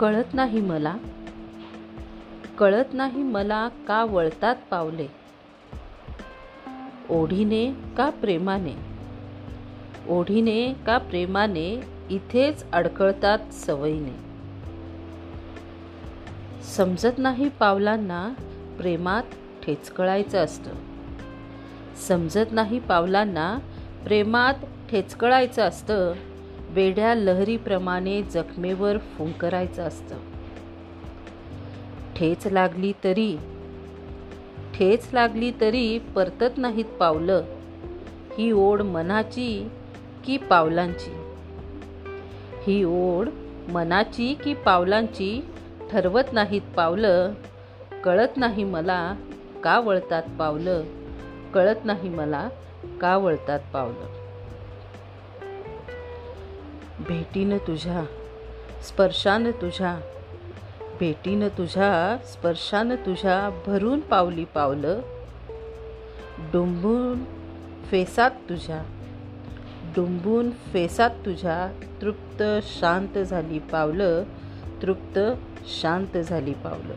कळत नाही मला. कळत नाही मला का वळतात पावले. ओढीने का प्रेमाने? ओढीने का प्रेमाने इथेच अडकळतात सवयीने. समजत नाही पावलांना प्रेमात ठेचकळायचं असतं. समजत नाही पावलांना प्रेमात ठेचकळायचं असतं वेड्या लहरीप्रमाणे जखमेवर फुंकरायचं असतं. ठेच लागली तरी ठेच लागली तरी परतत नाहीत पावलं. ही ओढ मनाची की पावलांची? ही ओढ मनाची की पावलांची? ठरवत नाहीत पावलं. कळत नाही मला का वळतात पावलं. कळत नाही मला का वळतात पावलं. भेटीनं तुझ्या स्पर्शानं तुझ्या भेटीनं तुझ्या स्पर्शानं तुझ्या भरून पावली पावलं डुंबून फेसात तुझ्या डुंबून फेसात तुझ्या तृप्त शांत झाली पावलं तृप्त शांत झाली पावलं.